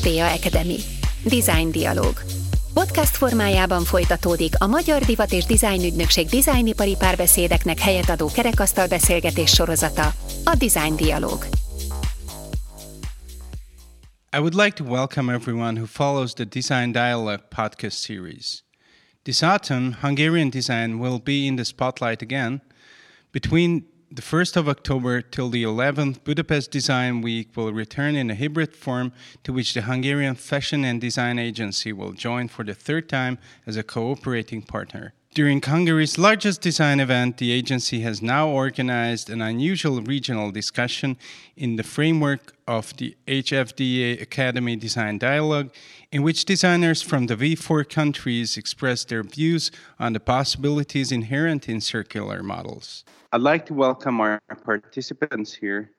FDA Academy. Design Dialog. Podcast formájában folytatódik a Magyar Divat és Design Ügynökség dizájnipari párbeszédeknek helyet adó kerekasztal beszélgetés sorozata, a Design Dialog. I would like to welcome everyone who follows the Design Dialogue podcast series. This autumn, Hungarian design will be in the spotlight again. Between the 1st of October till the 11th, Budapest Design Week will return in a hybrid form to which the Hungarian Fashion and Design Agency will join for the third time as a cooperating partner. During Hungary's largest design event, the agency has now organized an unusual regional discussion in the framework of the HFDA Academy Design Dialogue, in which designers from the V4 countries express their views on the possibilities inherent in circular models. I'd like to welcome our participants here.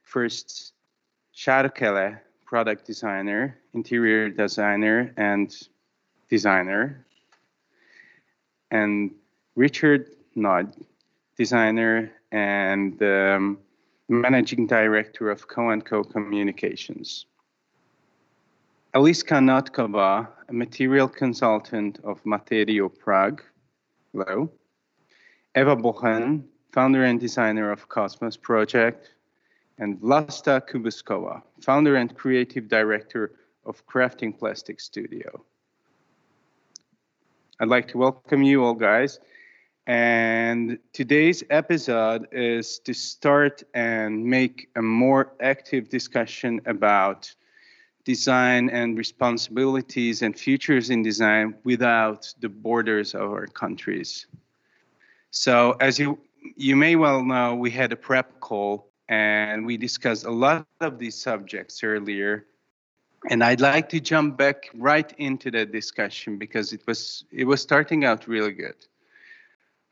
First, Sára Kele, product designer, interior designer, and designer. And Richard Nagy, designer and um, managing director of Co & Co Communications. Eliska Knotkova, a material consultant of Materio Prague. Hello. Ewa Bochen, founder and designer of Cosmos Project, and Vlasta Kubusova, founder and creative director of Crafting Plastics Studio. I'd like to welcome you all, guys. And today's episode is to start and make a more active discussion about design and responsibilities and futures in design without the borders of our countries. So, as you you may well know we had a prep call and we discussed a lot of these subjects earlier. And i'd like to jump back right into that discussion because it was it was starting out really good.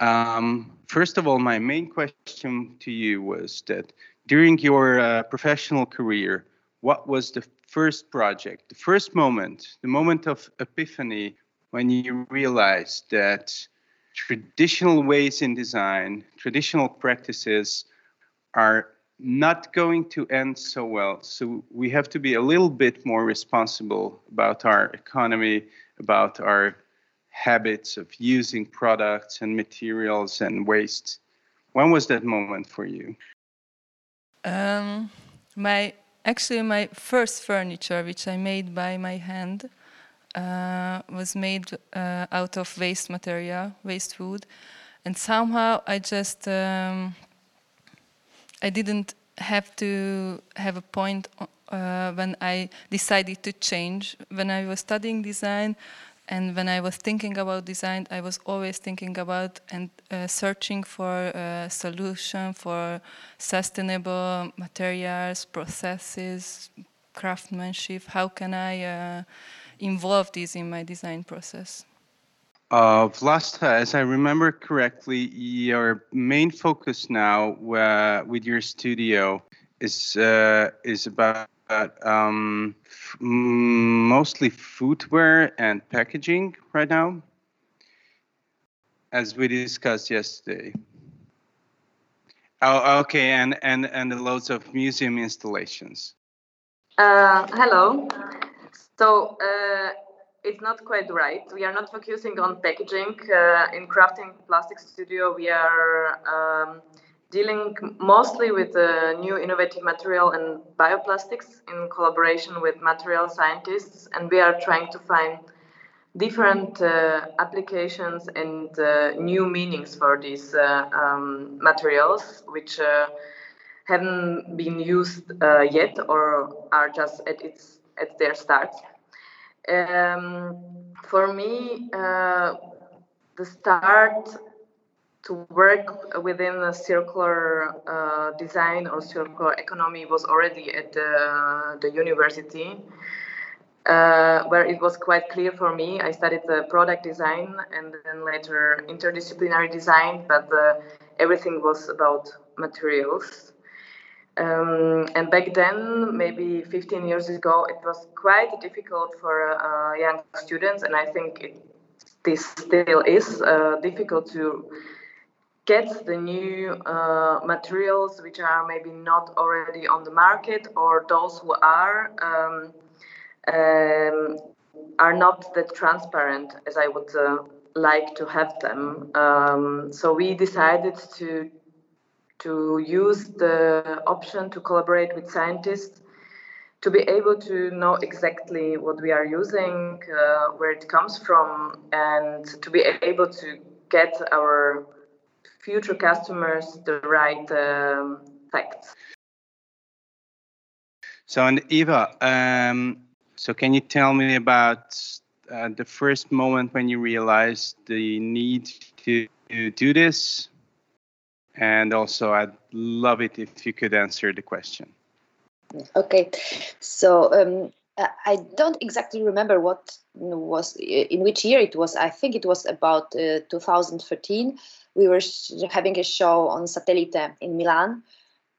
Um, first of all my main question to you was that during your uh, professional career what was the first project the first moment the moment of epiphany when you realized that traditional ways in design, traditional practices are not going to end so well. So we have to be a little bit more responsible about our economy, about our habits of using products and materials and waste. When was that moment for you? Um, my actually my first furniture, which I made by my hand, uh, was made uh, out of waste material, waste wood, and somehow I just um, I didn't have to have a point uh, when I decided to change. When I was studying design, and when I was thinking about design, I was always thinking about and uh, searching for a solution for sustainable materials, processes, craftsmanship. How can I uh, involve this in my design process. Uh, Vlasta, as I remember correctly, your main focus now uh, with your studio is uh, is about um, f- mostly footwear and packaging right now, as we discussed yesterday. Oh, okay, and and and loads of museum installations. Uh, hello. So uh, it's not quite right. We are not focusing on packaging. Uh, in Crafting Plastics Studio, we are um, dealing mostly with uh, new innovative material and bioplastics in collaboration with material scientists, and we are trying to find different uh, applications and uh, new meanings for these uh, um, materials, which haven't been used yet or are just at its at their start. Um, for me, uh, the start to work within a circular uh, design or circular economy was already at the, the university, uh, where it was quite clear for me. I studied the product design and then later interdisciplinary design, but uh, everything was about materials. Um, and back then, maybe 15 years ago, it was quite difficult for uh, young students, and I think it, this still is uh, difficult to get the new uh, materials which are maybe not already on the market, or those who are. Um, um, are not that transparent as I would uh, like to have them. Um, so we decided to to use the option to collaborate with scientists to be able to know exactly what we are using, uh, where it comes from, and to be able to get our future customers the right um, facts. So, and Ewa, um, so can you tell me about uh, the first moment when you realized the need to, to do this? And also, I'd love it if you could answer the question. Okay, so um, I don't exactly remember what was in which year it was. I think it was about uh, 2013. We were having a show on Satellite in Milan,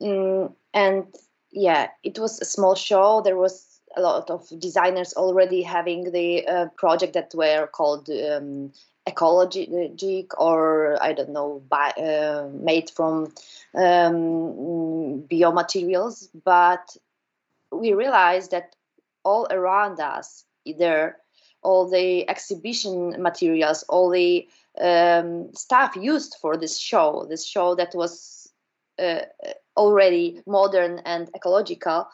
mm, and yeah, it was a small show. There was a lot of designers already having the uh, project that were called um, ecologic or I don't know, by, uh, made from um, biomaterials. But we realized that all around us, either all the exhibition materials, all the um, stuff used for this show, this show that was uh, already modern and ecological,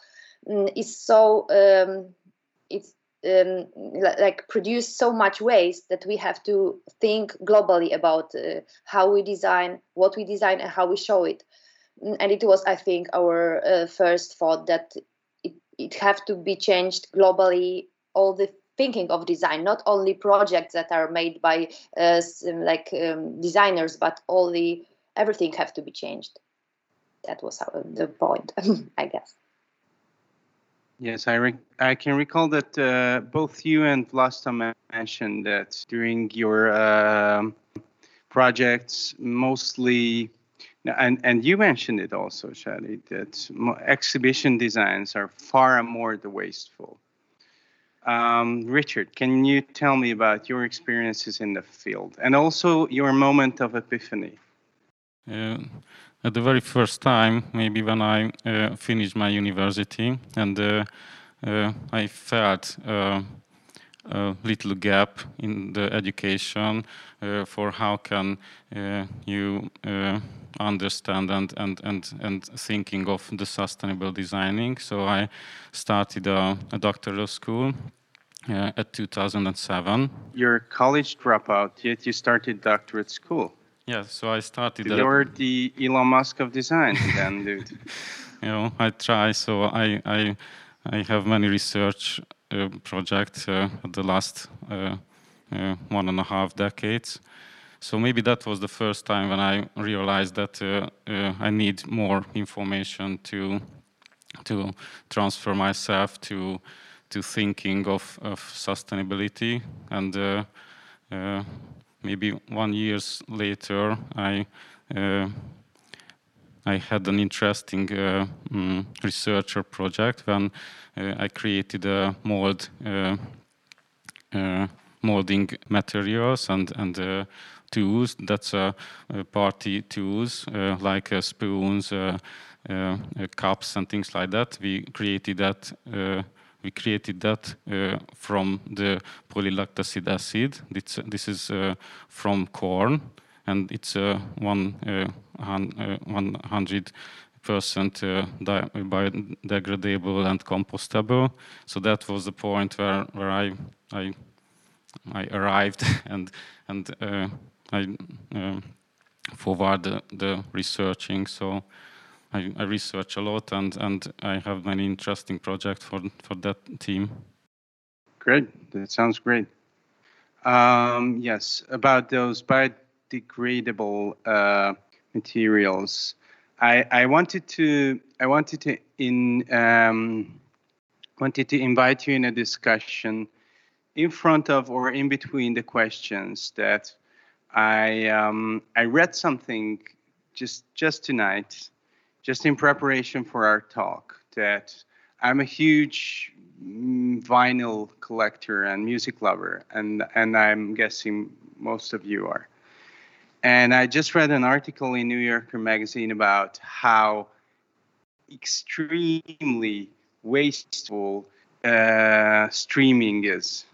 mm, is so um, it's um, like produce so much waste that we have to think globally about uh, how we design, what we design, and how we show it. Mm, and it was, I think, our uh, first thought that it, it have to be changed globally. All the thinking of design, not only projects that are made by uh, like um, designers, but all the everything have to be changed. That was our, the point, I guess. Yes, I, re- I can recall that uh, both you and Vlasta mentioned that during your uh, projects, mostly, and, and you mentioned it also, Shadi, that exhibition designs are far more the wasteful. Um, Richard, can you tell me about your experiences in the field and also your moment of epiphany? Uh, at the very first time, maybe when I uh, finished my university, and uh, uh I felt uh, a little gap in the education uh, for how can you understand and, and, and, and thinking of the sustainable designing. So I started a, a doctoral school uh, at 2007. You're a college dropout, yet you started doctorate school. Yeah, so I started. You're the Elon Musk of design, then, dude. you know, I try. So I I I have many research uh, projects uh, the last uh, uh, one and a half decades. So maybe that was the first time when I realized that uh, uh, I need more information to to transfer myself to to thinking of, of sustainability and maybe one years later, I uh, I had an interesting uh, um, researcher project when uh, I created a mold uh, uh, molding materials and and uh, tools. That's a, party tools like spoons, cups, and things like that. We created that we created that uh, from the polylactacid acid. This, this is uh, from corn, and it's uh, one one hundred percent uh, biodegradable and compostable. So that was the point where where I I I arrived and and uh, I uh, forward the, the researching. So I, I, research a lot and, and I have many interesting projects for, for that team. Great, that sounds great. Um, yes, about those biodegradable uh, materials, I, I wanted to I wanted to in um, wanted to invite you in a discussion in front of or in between the questions that I um, I read something just just tonight just in preparation for our talk that I'm a huge mm, vinyl collector and music lover, and and I'm guessing most of you are. And I just read an article in New Yorker magazine about how extremely wasteful uh, streaming is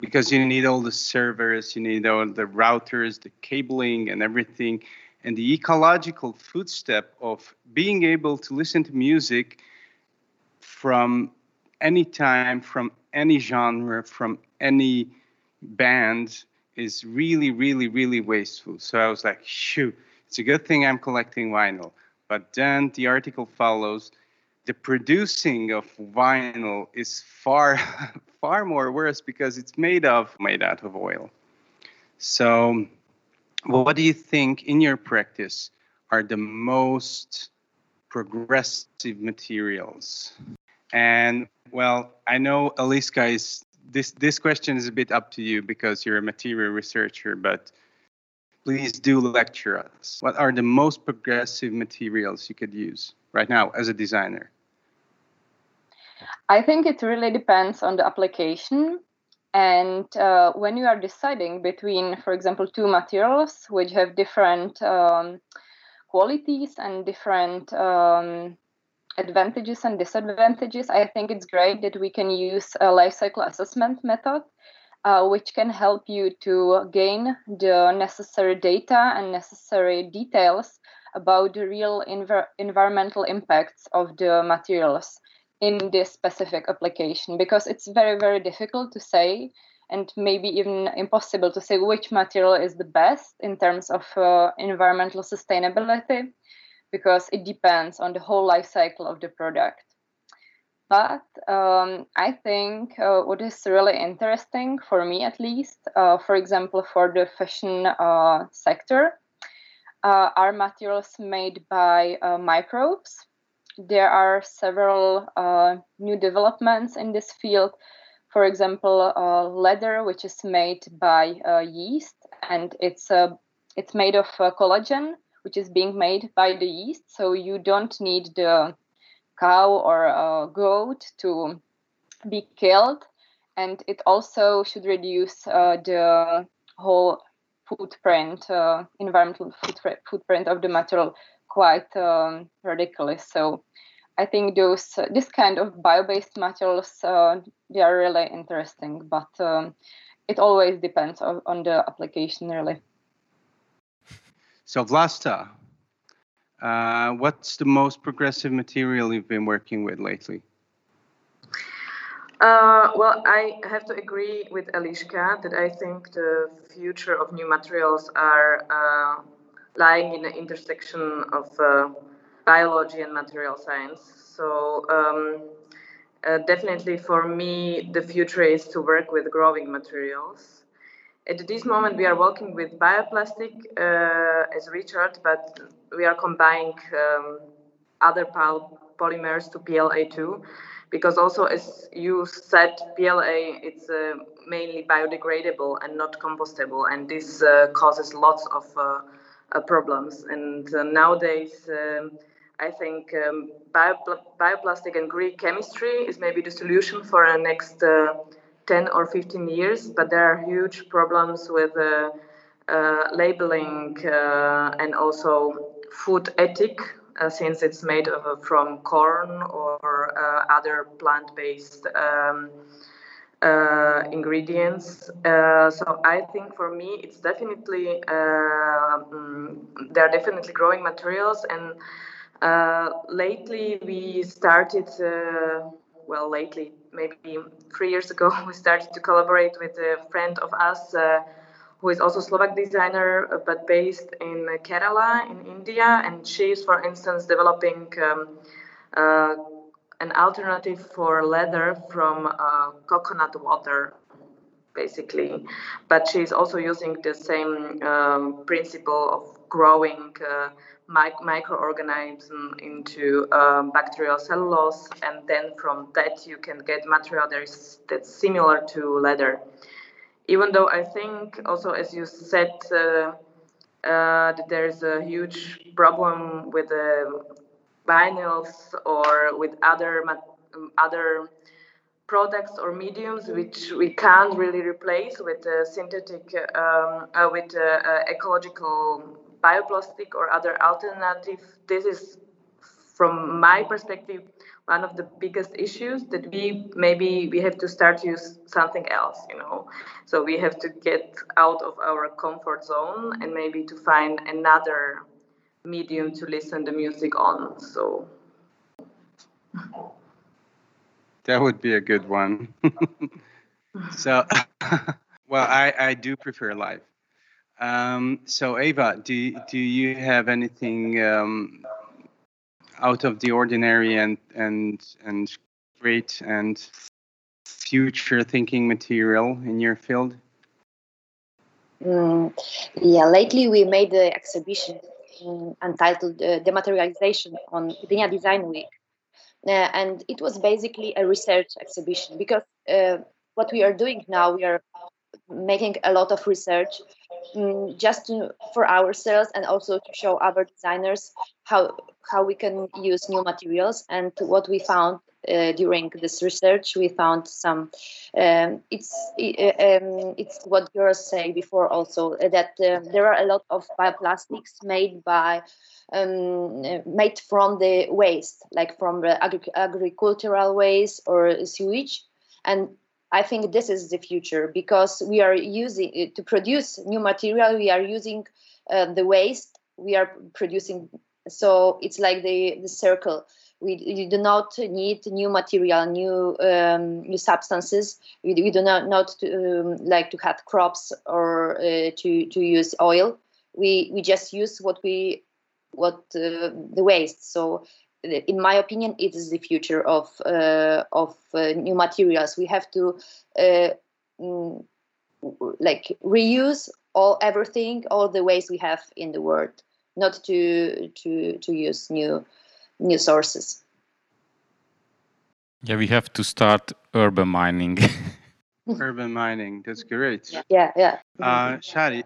because you need all the servers, you need all the routers, the cabling, and everything. And the ecological footstep of being able to listen to music from any time, from any genre, from any band is really, really, really wasteful. So I was like, shoot, it's a good thing I'm collecting vinyl. But then the article follows the producing of vinyl is far, far more worse because it's made of made out of oil. So, what do you think in your practice are the most progressive materials? And well, I know Eliska is this this question is a bit up to you because you're a material researcher, but please do lecture us. What are the most progressive materials you could use right now as a designer? I think it really depends on the application. And uh, when you are deciding between, for example, two materials which have different um, qualities and different um, advantages and disadvantages, I think it's great that we can use a life cycle assessment method, uh, which can help you to gain the necessary data and necessary details about the real env- environmental impacts of the materials in this specific application because it's very very difficult to say and maybe even impossible to say which material is the best in terms of uh, environmental sustainability because it depends on the whole life cycle of the product. But um, i think uh, what is really interesting for me at least uh, for example for the fashion uh, sector uh, are materials made by uh, microbes there are several uh, new developments in this field. For example, uh, leather, which is made by uh, yeast, and it's uh, it's made of uh, collagen, which is being made by the yeast. So you don't need the cow or uh, goat to be killed, and it also should reduce the whole footprint, environmental footprint of the material quite um, ridiculous. So I think those uh, this kind of bio-based materials uh, they are really interesting, but um, it always depends on, on, the application, really. So Vlasta, uh, what's the most progressive material you've been working with lately? Uh, well, I have to agree with Eliska that I think the future of new materials are uh, lying in the intersection of uh, biology and material science. So um, uh, definitely for me, the future is to work with growing materials. At this moment, we are working with bioplastic uh, as Richard, but we are combining um, other polymers to PLA too, because also as you said, PLA it's uh, mainly biodegradable and not compostable, and this uh, causes lots of uh, problems. And uh, nowadays, um, I think um, biopl- bioplastic and green chemistry is maybe the solution for the next uh, 10 or 15 years, but there are huge problems with labeling and also food ethic uh, since it's made of, from corn or uh, other plant-based um, uh, ingredients. Uh, so I think for me, it's definitely uh, mm, there are definitely growing materials, and uh, lately we started. Uh, well, lately, maybe three years ago, we started to collaborate with a friend of us uh, who is also Slovak designer, but based in Kerala in India, and she's, for instance, developing. Um, an alternative for leather from uh, coconut water basically. But she's also using the same um, principle of growing uh, mic- into um, bacterial cellulose and then from that you can get material that is that's similar to leather. Even though i think also as you said uh, uh, that there's a huge problem with the vinyls or with other other products or mediums which we can't really replace with synthetic um, uh, with ecological bioplastic or other alternative. This is from my perspective one of the biggest issues that we maybe we have to start use something else you know? So we have to get out of our comfort zone and maybe to find another medium to listen the music on so. That would be a good one. So well i i do prefer live. Um, so ava do do you have anything um, out of the ordinary and and and great and future thinking material in your field? Mm, yeah, lately we made the exhibition um, entitled uh, Dematerialization on Gdynia Design Week. Uh, and it was basically a research exhibition because uh, what we are doing now, we are making a lot of research um, just to, for ourselves and also to show other designers how how we can use new materials and what we found uh, during this research we found some um, it's um, it's what girls say before also uh, that uh, there are a lot of bioplastics made by um, made from the waste like from the agri- agricultural waste or sewage and I think this is the future because we are using uh, to produce new material. We are using uh, the waste. We are producing. So it's like the the circle. We, we do not need new material, new um, new substances. We, we do not not to, um, like to have crops or uh, to to use oil. We we just use what we what uh, the waste. So in my opinion, it is the future of uh, of uh, new materials. We have to uh, mm, like reuse all everything, all the ways we have in the world, not to to to use new new sources. Yeah, we have to start urban mining. urban mining, that's great. Yeah, yeah. Uh, Shadi,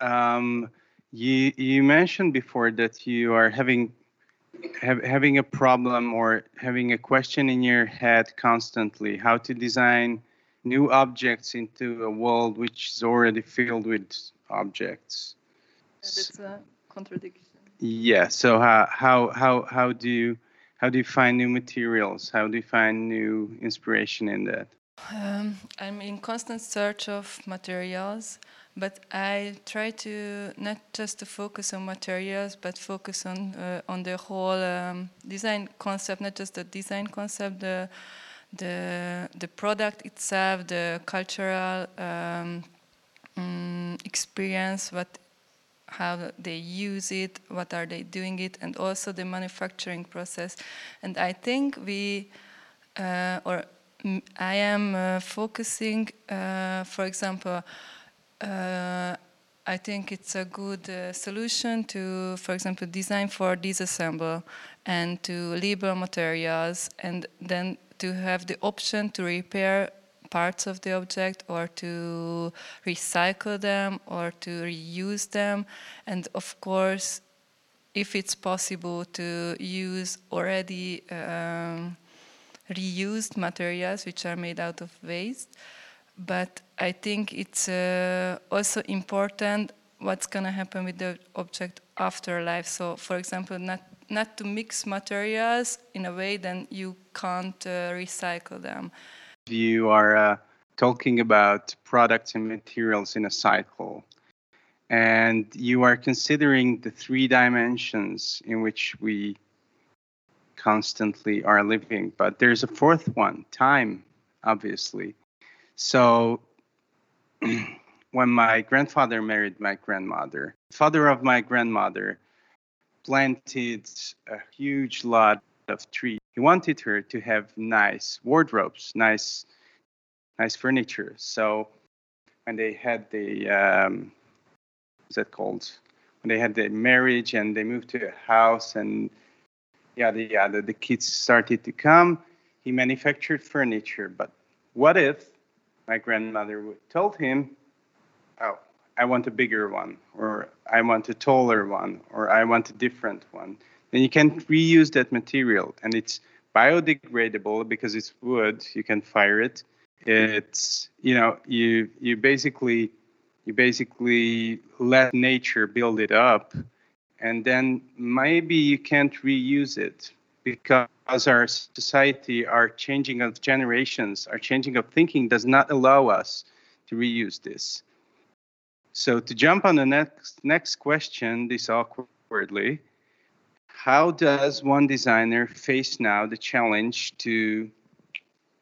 um, you you mentioned before that you are having have, having a problem or having a question in your head constantly how to design new objects into a world which is already filled with objects that's a contradiction yeah so how how how, how do you how do you find new materials? How do you find new inspiration in that? Um, i'm in constant search of materials but I try to not just to focus on materials, but focus on uh, on the whole um, design concept, not just the design concept, the the the product itself, the cultural um, um, experience, what how they use it, what are they doing it, and also the manufacturing process. And I think we uh, or I am uh, focusing, uh, for example uh, I think it's a good uh, solution to, for example, design for disassemble and to label materials and then to have the option to repair parts of the object or to recycle them or to reuse them. And of course, if it's possible to use already um, reused materials which are made out of waste but I think it's uh, also important what's going to happen with the object after life. So, for example, not not to mix materials in a way then you can't uh, recycle them. You are uh, talking about products and materials in a cycle, and you are considering the three dimensions in which we constantly are living. But there's a fourth one, time, obviously. So when my grandfather married my grandmother, father of my grandmother planted a huge lot of trees. He wanted her to have nice wardrobes, nice, nice furniture. So when they had the, um, what's that called? When they had the marriage and they moved to a house and yeah, the, yeah, the, the kids started to come. He manufactured furniture, but what if my grandmother told him, "Oh, I want a bigger one, or I want a taller one, or I want a different one." Then you can reuse that material, and it's biodegradable because it's wood. You can fire it. It's you know you you basically you basically let nature build it up, and then maybe you can't reuse it, because our society, our changing of generations, our changing of thinking does not allow us to reuse this. So to jump on the next next question, this awkwardly, how does one designer face now the challenge to,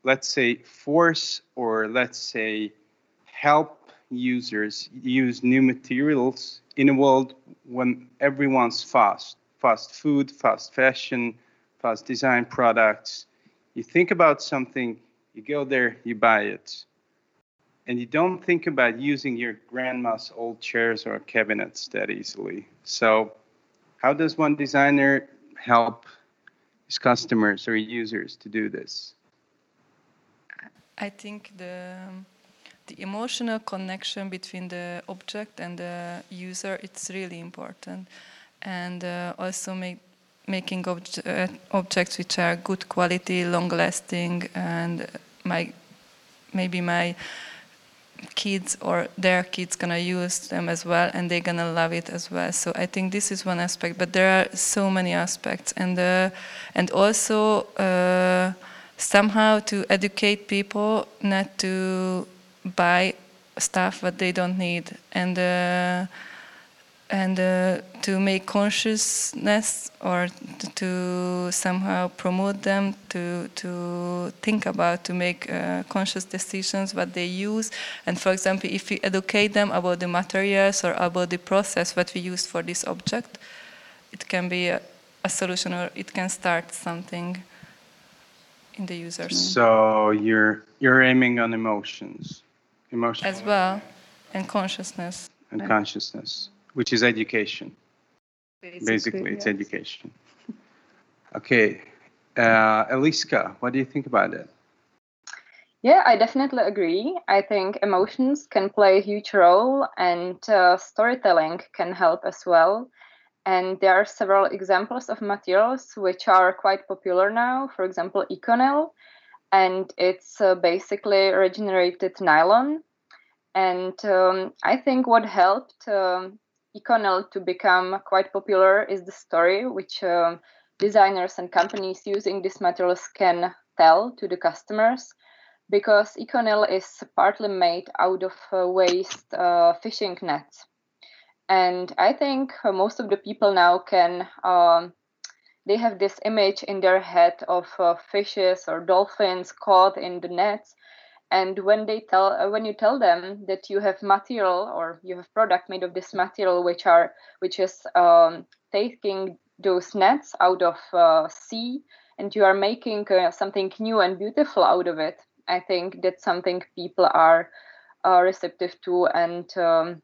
let's say, force or let's say, help users use new materials in a world when everyone's fast, fast food, fast fashion, fast design products. You think about something, you go there, you buy it and you don't think about using your grandma's old chairs or cabinets that easily. So, how does one designer help his customers or users to do this? I think the the emotional connection between the object and the user it's really important, and uh, also make making obj- uh, objects which are good quality, long lasting, and my maybe my kids or their kids gonna use them as well and they're gonna love it as well. So i think this is one aspect but there are so many aspects. And uh, and also uh, somehow to educate people not to buy stuff that they don't need. And uh, and uh, to make consciousness or to somehow promote them to to think about to make uh, conscious decisions what they use. And for example if we educate them about the materials or about the process what we use for this object it can be a, a solution or it can start something in the user so you're you're aiming on emotions emotions as well and consciousness. And consciousness which is education. Basically, Basically it's yes. education. Okay, uh, Eliska, what do you think about it? Yeah, I definitely agree. I think emotions can play a huge role, and uh, storytelling can help as well. And there are several examples of materials which are quite popular now. For example, Econyl, and it's uh, basically regenerated nylon. And um, I think what helped um, Econyl to become quite popular is the story which um, designers and companies using these materials can tell to the customers because Econyl is partly made out of uh, waste uh, fishing nets. And I think most of the people now can, um, they have this image in their head of uh, fishes or dolphins caught in the nets and when they tell uh, when you tell them that you have material or you have product made of this material which are which is um, taking those nets out of uh, sea and you are making uh, something new and beautiful out of it i think that's something people are receptive to and um,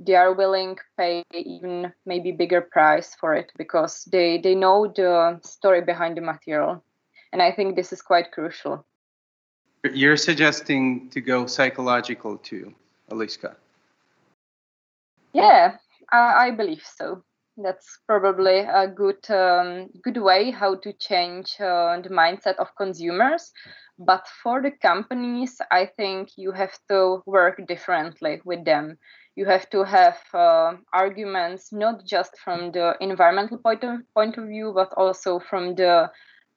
they are willing to pay even maybe bigger price for it because they they know the story behind the material. And i think this is quite crucial you're suggesting to go psychological too, Eliska. Yeah, I, I believe so. That's probably a good um, good way how to change uh, the mindset of consumers. But for the companies, I think you have to work differently with them. You have to have uh, arguments not just from the environmental point of point of view, but also from the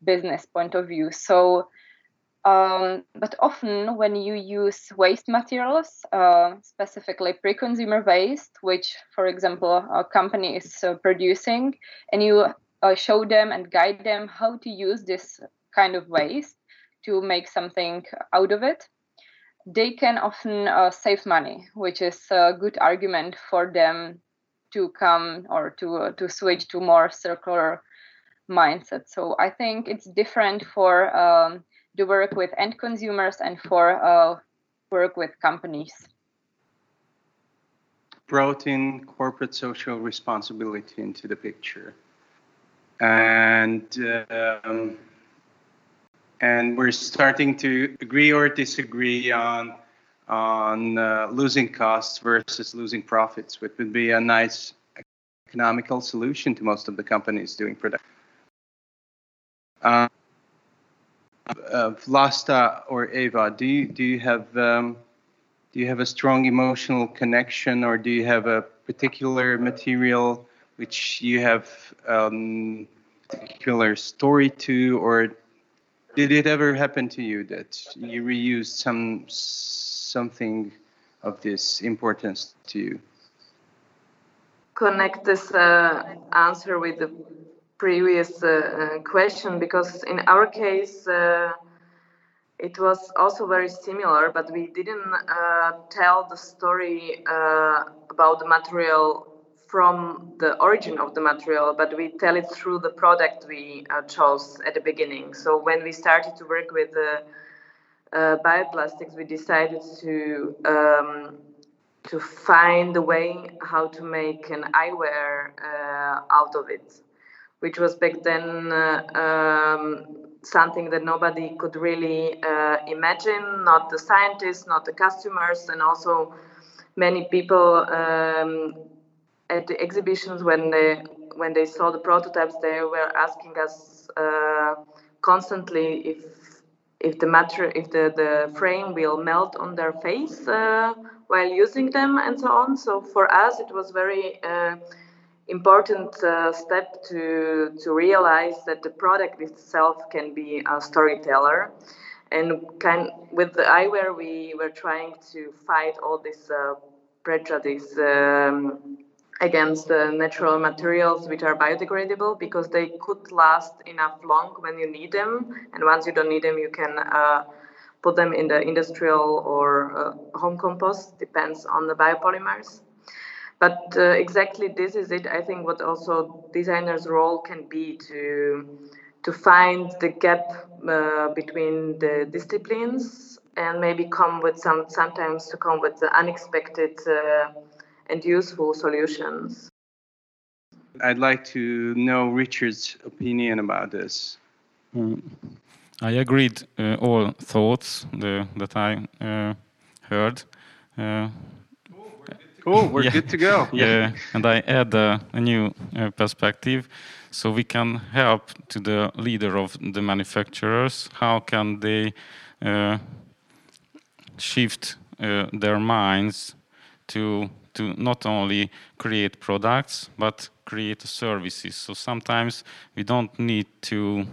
business point of view. So um, but often, when you use waste materials, uh, specifically pre consumer waste, which, for example, a company is uh, producing, and you uh, show them and guide them how to use this kind of waste to make something out of it, they can often uh, save money, which is a good argument for them to come or to, uh, to switch to more circular mindset. So I think it's different for. Um, to work with end consumers and for uh, work with companies. Brought in corporate social responsibility into the picture, and um, and we're starting to agree or disagree on on uh, losing costs versus losing profits, which would be a nice economical solution to most of the companies doing production. Um, uh, Vlasta or Ewa, do you do you have um, do you have a strong emotional connection, or do you have a particular material which you have um, particular story to, or did it ever happen to you that you reused some something of this importance to you? Connect this uh, answer with the previous uh, uh question because in our case uh, it was also very similar, but we didn't uh, tell the story uh, about the material from the origin of the material, but we tell it through the product we uh, chose at the beginning. So when we started to work with bioplastics, we decided to um, to find a way how to make an eyewear out of it, which was back then uh, um, something that nobody could really uh, imagine, not the scientists, not the customers, and also many people um, at the exhibitions when they when they saw the prototypes, they were asking us uh, constantly if if the matter if the, the frame will melt on their face uh, while using them and so on. So for us, it was very uh, important uh, step to to realize that the product itself can be a storyteller. And kind with the eyewear, we were trying to fight all this uh, prejudice um, against the natural materials which are biodegradable because they could last enough long when you need them and once you don't need them you can uh, put them in the industrial or uh, home compost depends on the biopolymers but uh, exactly this is it i think what also designers role can be to to find the gap uh, between the disciplines and maybe come with some sometimes to come with the unexpected uh, and useful solutions. I'd like to know Richard's opinion about this. Mm. I agreed uh, all thoughts the, that I uh, heard. Cool, we're yeah. good to go. Yeah, and I add a new uh, perspective, so we can help to the leader of the manufacturers. How can they uh, shift uh, their minds to to not only create products but create services. So sometimes we don't need to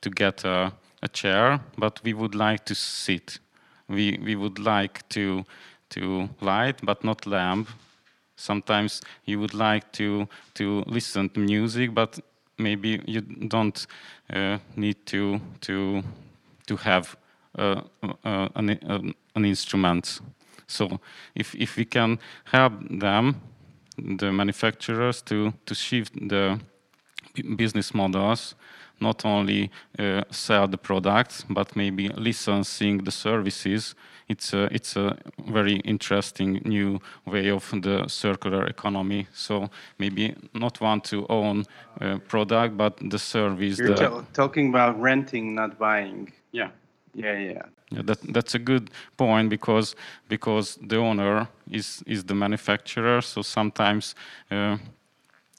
to get a, a chair, but we would like to sit. We we would like to to light but not lamp. Sometimes you would like to to listen to music, but maybe you don't uh, need to to to have uh, uh, an, an instrument. So if, if we can help them, the manufacturers, to, to shift the business models, not only uh, sell the products, but maybe licensing the services, it's a, it's a very interesting new way of the circular economy. So maybe not want to own a product, but the service. You're the talking about renting, not buying. Yeah. Yeah, yeah. Yeah, that, that's a good point because because the owner is is the manufacturer, so sometimes uh,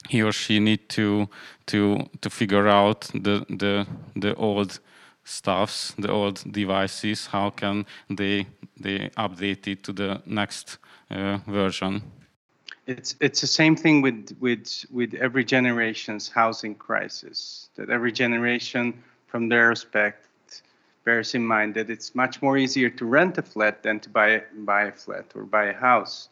he or she need to to to figure out the the the old stuffs, the old devices. How can they they update it to the next uh, version? It's it's the same thing with with with every generation's housing crisis. That every generation, from their respect, bears in mind that it's much more easier to rent a flat than to buy, buy a flat or buy a house.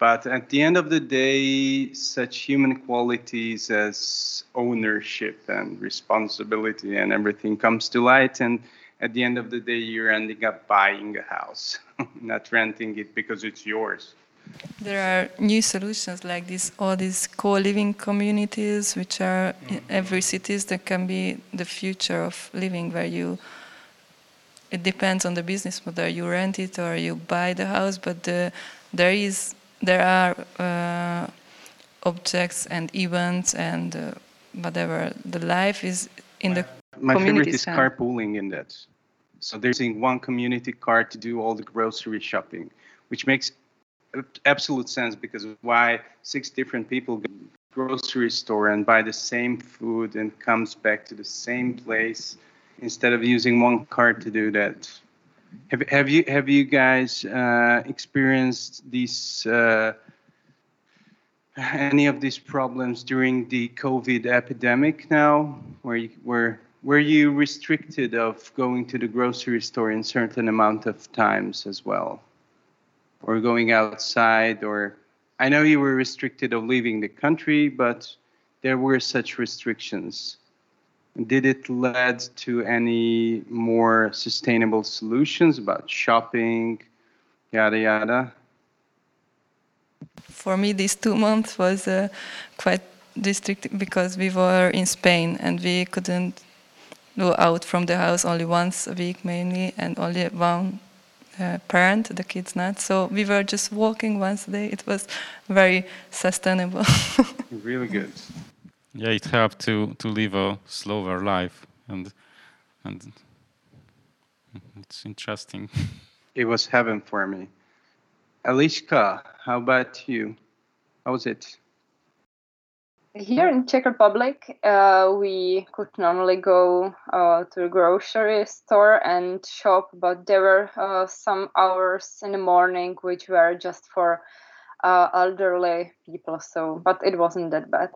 But at the end of the day, such human qualities as ownership and responsibility and everything comes to light. And at the end of the day, you're ending up buying a house, not renting it because it's yours. There are new solutions like this, all these co-living communities, which are in every cities that can be the future of living, where you it depends on the business model. You rent it or you buy the house, but the, there is there are uh, objects and events and uh, whatever. The life is in the my favorite is carpooling in that. So they're using one community car to do all the grocery shopping, which makes absolute sense because why six different people go to the grocery store and buy the same food and comes back to the same place instead of using one card to do that. Have, have you have you guys uh, experienced these uh, any of these problems during the COVID epidemic now? Where you, were were you restricted of going to the grocery store in certain amount of times as well, or going outside? Or I know you were restricted of leaving the country, but there were such restrictions. Did it lead to any more sustainable solutions about shopping, yada yada? For me, these two months was uh, quite restricted because we were in Spain and we couldn't go out from the house only once a week mainly and only one uh, parent, the kids not. So we were just walking once a day. It was very sustainable. really good. Yeah, it helped to to live a slower life, and and it's interesting. It was heaven for me. Eliška, how about you? How was it? Here in Czech Republic, uh, we could normally go uh, to a grocery store and shop, but there were uh, some hours in the morning which were just for uh, elderly people. So, but it wasn't that bad.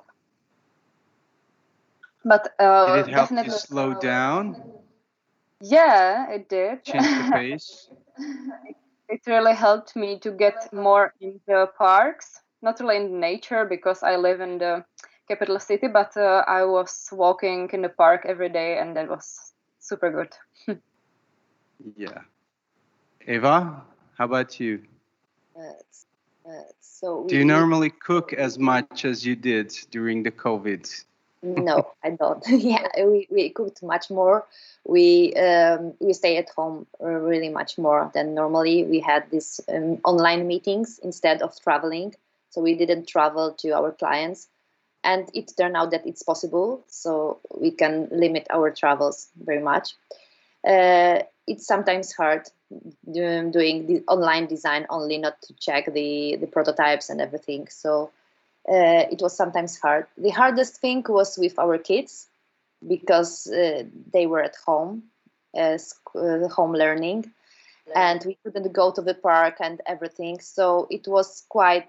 But uh, did it help you slow down? Yeah, it did. Change the pace. it really helped me to get more in the parks, not really in nature because I live in the capital city, but uh, I was walking in the park every day, and that was super good. yeah. Ewa, how about you? Uh, uh, so do you normally cook as much as you did during the COVID? No, I don't. yeah, we, we cooked much more. We um, we stay at home really much more than normally. We had these um, online meetings instead of traveling, so we didn't travel to our clients, and it turned out that it's possible. So we can limit our travels very much. Uh, it's sometimes hard doing the online design only, not to check the the prototypes and everything. So uh, it was sometimes hard. The hardest thing was with our kids because uh, they were at home, uh, uh, home learning, and we couldn't go to the park and everything. So it was quite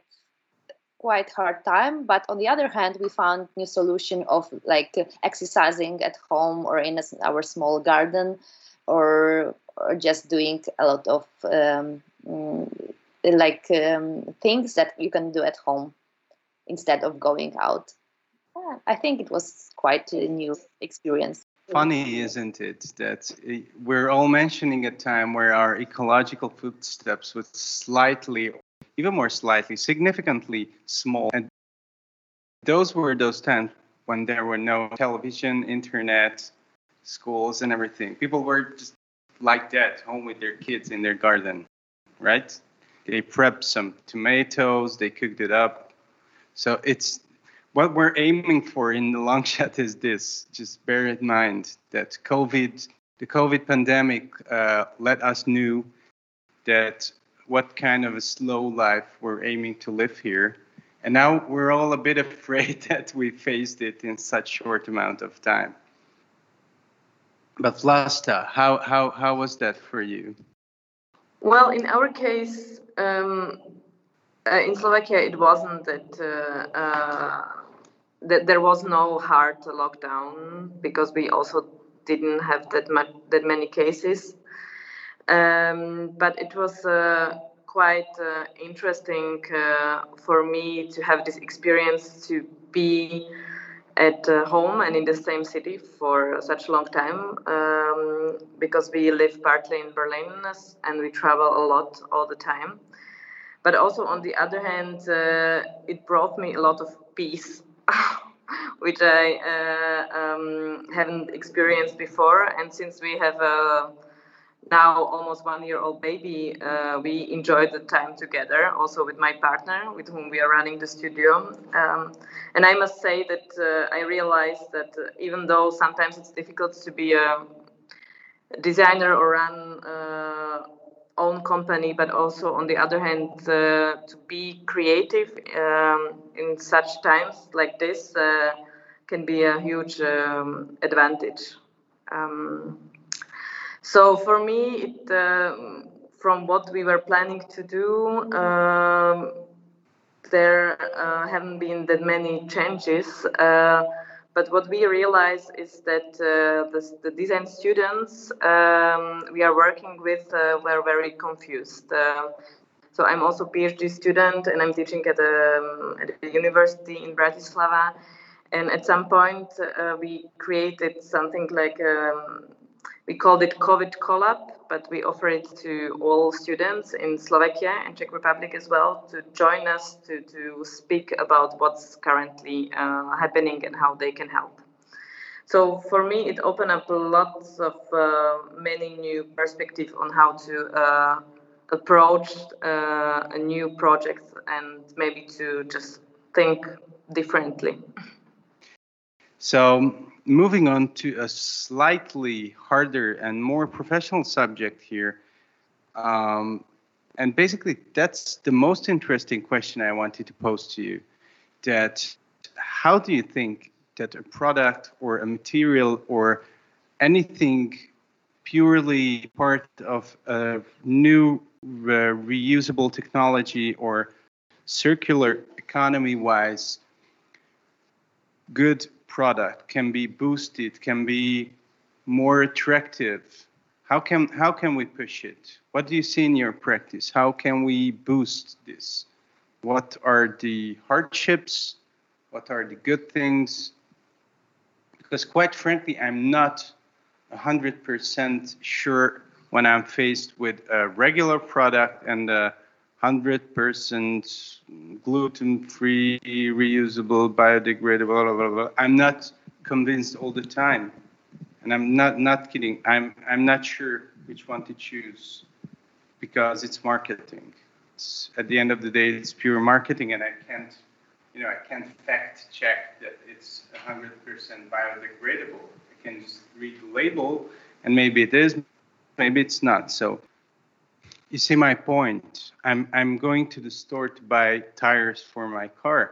quite hard time but on the other hand we found new solution of like exercising at home or in a, our small garden or or just doing a lot of um, mm, like um, things that you can do at home instead of going out. Yeah, I think it was quite a new experience. Funny, isn't it, that we're all mentioning a time where our ecological footsteps was slightly, even more slightly, significantly small. And those were those times when there were no television, internet, schools, and everything. People were just like that, home with their kids in their garden, right? They prepped some tomatoes, they cooked it up, so it's what we're aiming for in the long shot is this. Just bear in mind that COVID, the COVID pandemic, uh, let us know that what kind of a slow life we're aiming to live here. And now we're all a bit afraid that we faced it in such short amount of time. But Vlasta, how, how, how was that for you? Well, in our case, um, uh, in Slovakia, it wasn't that uh, uh, that there was no hard lockdown because we also didn't have that much that many cases. Um, but it was uh, quite uh, interesting uh, for me to have this experience to be at home and in the same city for such a long time um, because we live partly in Berlin and we travel a lot all the time but also on the other hand, uh, it brought me a lot of peace, which I uh, um, haven't experienced before. And since we have a now almost one year old baby, uh, we enjoy the time together, also with my partner, with whom we are running the studio. Um, and I must say that uh, I realized that uh, even though sometimes it's difficult to be a designer or run uh, own company, but also on the other hand, uh, to be creative um, in such times like this uh, can be a huge um, advantage. Um, so for me, it, uh, from what we were planning to do, um, there uh, haven't been that many changes. But what we realize is that uh, the, the, design students um, we are working with uh, were very confused. Uh, so I'm also PhD student and I'm teaching at a, um, at a university in Bratislava. And at some point uh, we created something like um, we called it COVID Collab, but we offer it to all students in Slovakia and Czech Republic as well to join us to, to speak about what's currently uh, happening and how they can help. So for me, it opened up lots of uh, many new perspectives on how to uh, approach uh, a new project and maybe to just think differently. So moving on to a slightly harder and more professional subject here. Um, and basically, that's the most interesting question I wanted to pose to you. That how do you think that a product or a material or anything purely part of a new uh, reusable technology or circular economy wise good product can be boosted, can be more attractive? How can how can we push it? What do you see in your practice? How can we boost this? What are the hardships? What are the good things? Because quite frankly, I'm not 100% sure when I'm faced with a regular product and a 100% gluten-free, reusable, biodegradable, blah, blah, blah. I'm not convinced all the time. And I'm not, not kidding. I'm, I'm not sure which one to choose because it's marketing. It's, at the end of the day, it's pure marketing, and I can't, you know, I can't fact check that it's 100% biodegradable. I can just read the label, and maybe it is, maybe it's not. So you see my point. I'm I'm going to the store to buy tires for my car.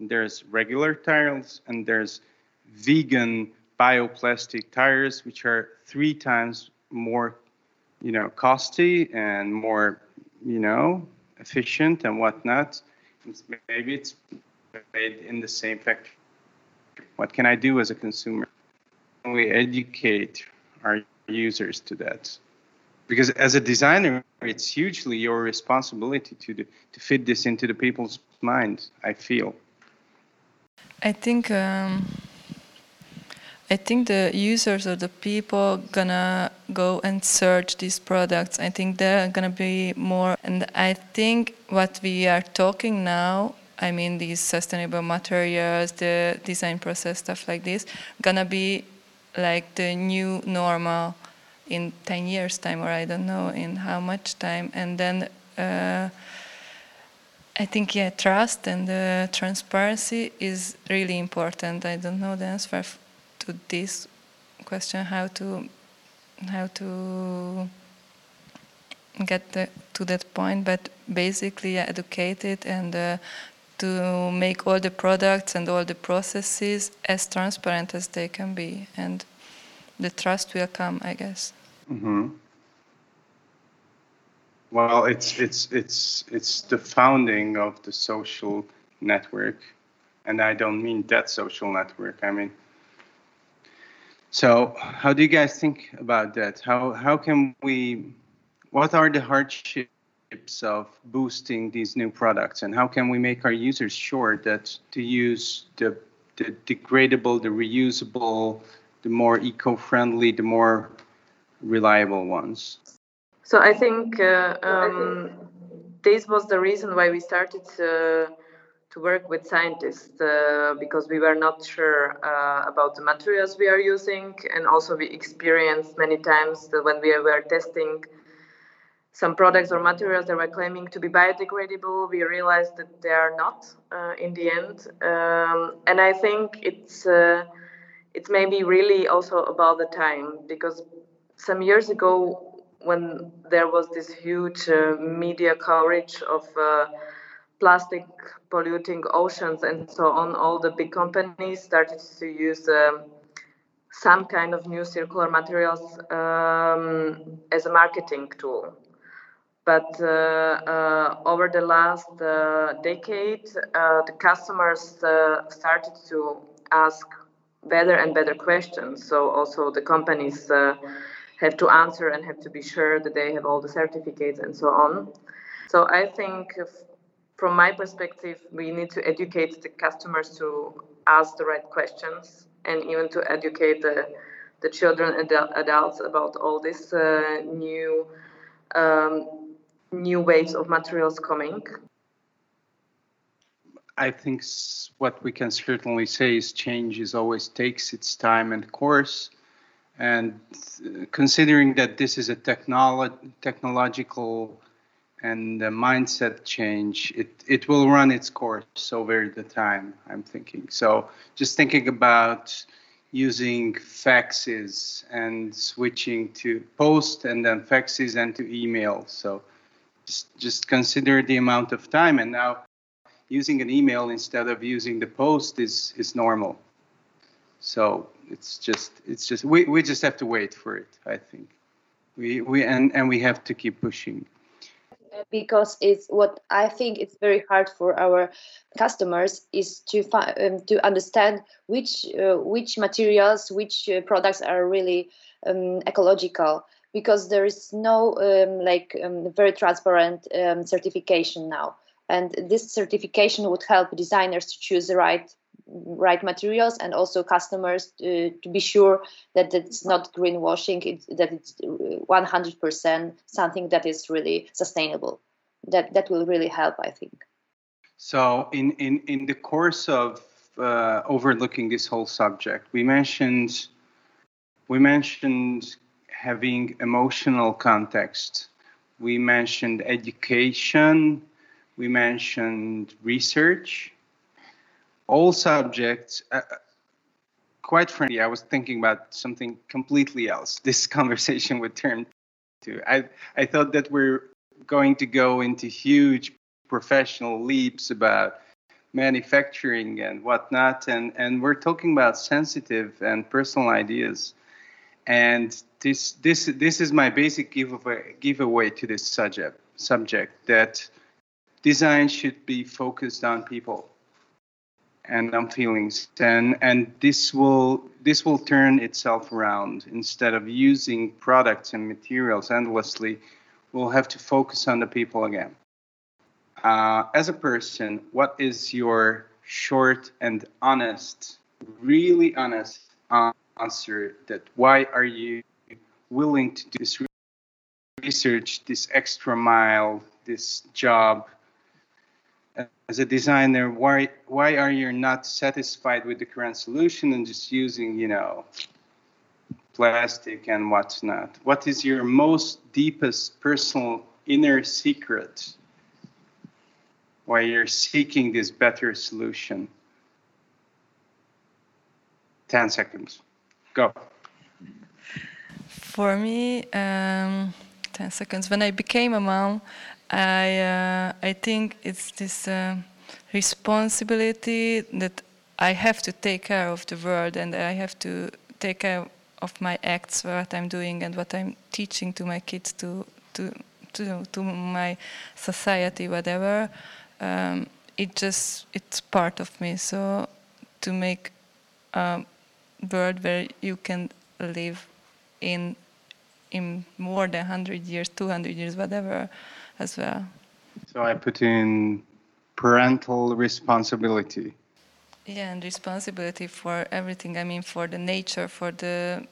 There's regular tires and there's vegan bioplastic tires, which are three times more, you know, costly and more, you know, efficient and whatnot. Maybe it's made in the same factory. What can I do as a consumer? We educate our users to that because as a designer it's hugely your responsibility to to fit this into the people's minds i feel. I think um, i think the users or the people gonna go and search these products. I think they're gonna be more and i think what we are talking now i mean these sustainable materials the design process stuff like this gonna be like the new normal in 10 years time or i don't know in how much time and then uh, i think yeah trust and uh, transparency is really important. I don't know the answer to this question how to how to get the, to that point but basically yeah, educated and uh, to make all the products and all the processes as transparent as they can be and the trust will come, I guess. Mm-hmm. Well, it's it's it's it's the founding of the social network, and I don't mean that social network. I mean, so how do you guys think about that? How how can we? What are the hardships of boosting these new products, and how can we make our users sure that to use the the degradable, the reusable, the more eco-friendly, the more reliable ones? So I think uh, um, this was the reason why we started to, to work with scientists uh, because we were not sure uh, about the materials we are using, and also we experienced many times that when we were testing some products or materials that were claiming to be biodegradable, we realized that they are not uh, in the end. Um, and I think it's uh, it's maybe really also about the time because some years ago when there was this huge uh, media coverage of uh, plastic polluting oceans and so on all the big companies started to use um, some kind of new circular materials um, as a marketing tool. But uh, uh, over the last uh, decade, the customers started to ask better and better questions. So also the companies have to answer and have to be sure that they have all the certificates and so on. So I think from my perspective, we need to educate the customers to ask the right questions and even to educate the, the children and adults about all these uh, new um, new waves of materials coming. I think what we can certainly say is change is always takes its time and course. And uh, considering that this is a technolo- technological and mindset change, it, it will run its course over the time, I'm thinking. So just thinking about using faxes and switching to post and then faxes and to email. So just, just consider the amount of time. And now using an email instead of using the post is, is normal. So it's just it's just we, we just have to wait for it, I think. We we and, and we have to keep pushing because it's what I think it's very hard for our customers is to find um, to understand which uh, which materials, which uh, products are really um, ecological because there is no um, like um, very transparent um, certification now, and this certification would help designers to choose the right right materials and also customers to, be sure that it's not greenwashing, it, that it's 100% something that is really sustainable. That that will really help, I think. So, in in in the course of uh, overlooking this whole subject, we mentioned we mentioned having emotional context. We mentioned education. We mentioned research all subjects. Uh, quite frankly, I was thinking about something completely else. This conversation would turn to. I I thought that we're going to go into huge professional leaps about manufacturing and whatnot, and and we're talking about sensitive and personal ideas. And this this this is my basic giveaway giveaway to this subject subject that design should be focused on people. And on feelings and and this will this will turn itself around. Instead of using products and materials endlessly we'll have to focus on the people again. Uh, as a person what is your short and honest really honest answer that why are you willing to do this research this extra mile this job as a designer, why why are you not satisfied with the current solution and just using, you know, plastic and what's not? What is your most deepest personal inner secret why you're seeking this better solution? 10 seconds. Go. For me, um, 10 seconds. When I became a mom, I uh, I think it's this uh, responsibility that I have to take care of the world and I have to take care of my acts, what I'm doing and what I'm teaching to my kids to to to to my society, whatever. Um, it just it's part of me. So to make a world where you can live in in more than 100 years, 200 years, whatever as well. So I put in parental responsibility. Yeah, and responsibility for everything. I mean, for the nature, for the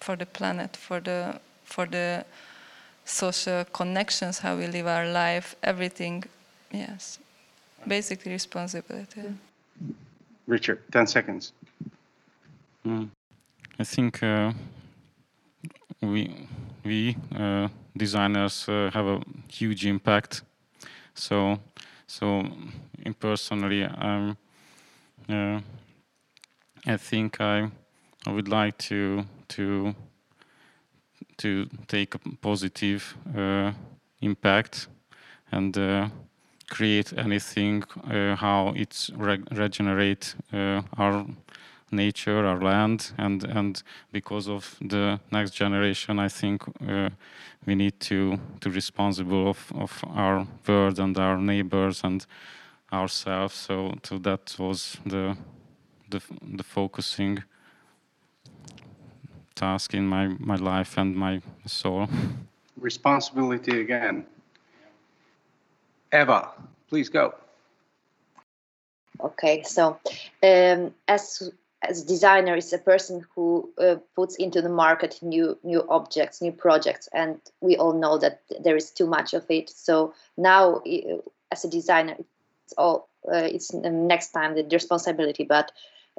for the planet, for the for the social connections, how we live our life, everything. Yes, basically responsibility. Richard, ten seconds. Mm. I think uh, we we uh, designers uh, have a huge impact. So, so personally, I'm, uh, I think I, I would like to to to take a positive uh, impact and uh, create anything uh, how it's re regenerate uh, our nature, our land, and and because of the next generation, I think uh, we need to to responsible of, of our world and our neighbors and ourselves. So, so that was the the, the focusing task in my, my life and my soul. Responsibility again. Ewa, please go. Okay, so um, as as a designer is a person who uh, puts into the market new new objects, new projects, and we all know that there is too much of it. So now, as a designer, it's all uh, it's next time the responsibility, but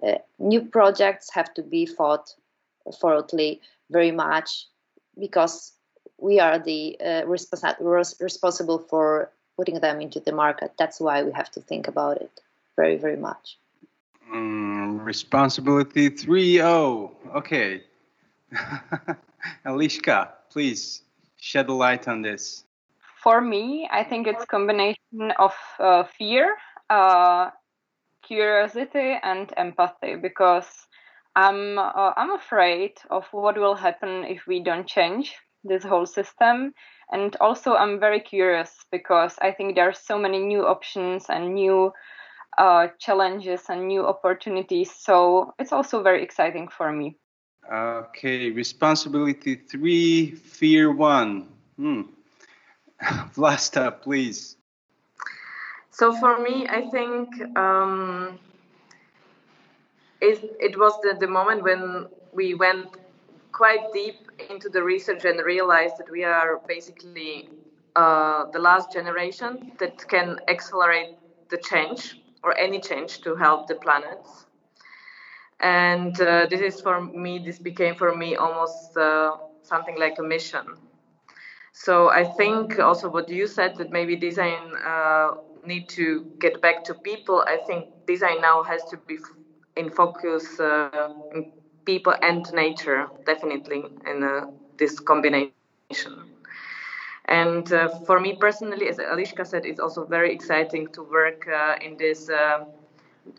uh, new projects have to be thought thoroughly very much because we are the uh, responsi- responsible for putting them into the market. That's why we have to think about it very, very much. Mm, responsibility 3 0. Okay. Eliška, please shed a light on this. For me, I think it's combination of uh, fear, uh, curiosity, and empathy because I'm uh, I'm afraid of what will happen if we don't change this whole system and also i'm very curious because i think there are so many new options and new uh, challenges and new opportunities. So it's also very exciting for me. Okay responsibility three fear one. Hmm. vlasta please. So for me i think um, it, it was the, the moment when we went quite deep into the research and realized that we are basically uh, the last generation that can accelerate the change or any change to help the planet. And uh, this is for me, this became for me almost uh, something like a mission. So I think also what you said that maybe design uh, need to get back to people. I think design now has to be in focus uh, in people and nature, definitely in uh, this combination. And uh, for me personally, as Eliška said, it's also very exciting to work uh, in this uh,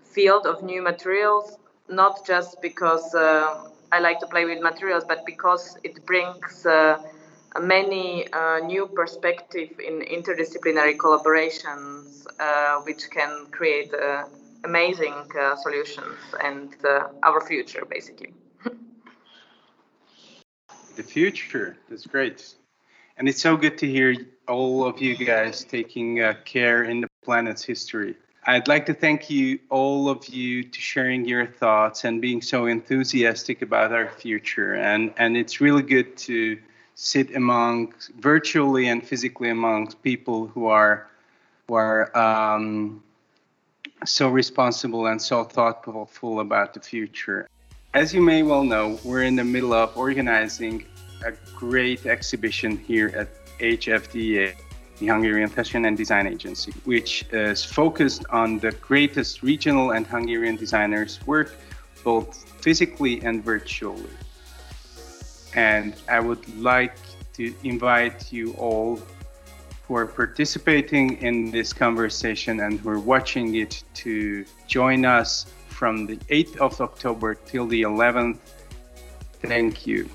field of new materials, not just because uh, I like to play with materials, but because it brings uh, many new perspective in interdisciplinary collaborations, which can create amazing uh, solutions and uh, our future, basically. the future, that's great. And it's so good to hear all of you guys taking uh, care in the planet's history. I'd like to thank you, all of you, to sharing your thoughts and being so enthusiastic about our future. And, and it's really good to sit among virtually and physically among people who are who are um, so responsible and so thoughtful about the future. As you may well know, we're in the middle of organizing a great exhibition here at HFDA, the Hungarian Fashion and Design Agency, which is focused on the greatest regional and Hungarian designers' work, both physically and virtually. And I would like to invite you all who are participating in this conversation and who are watching it to join us from the 8th of October till the 11th. Thank you.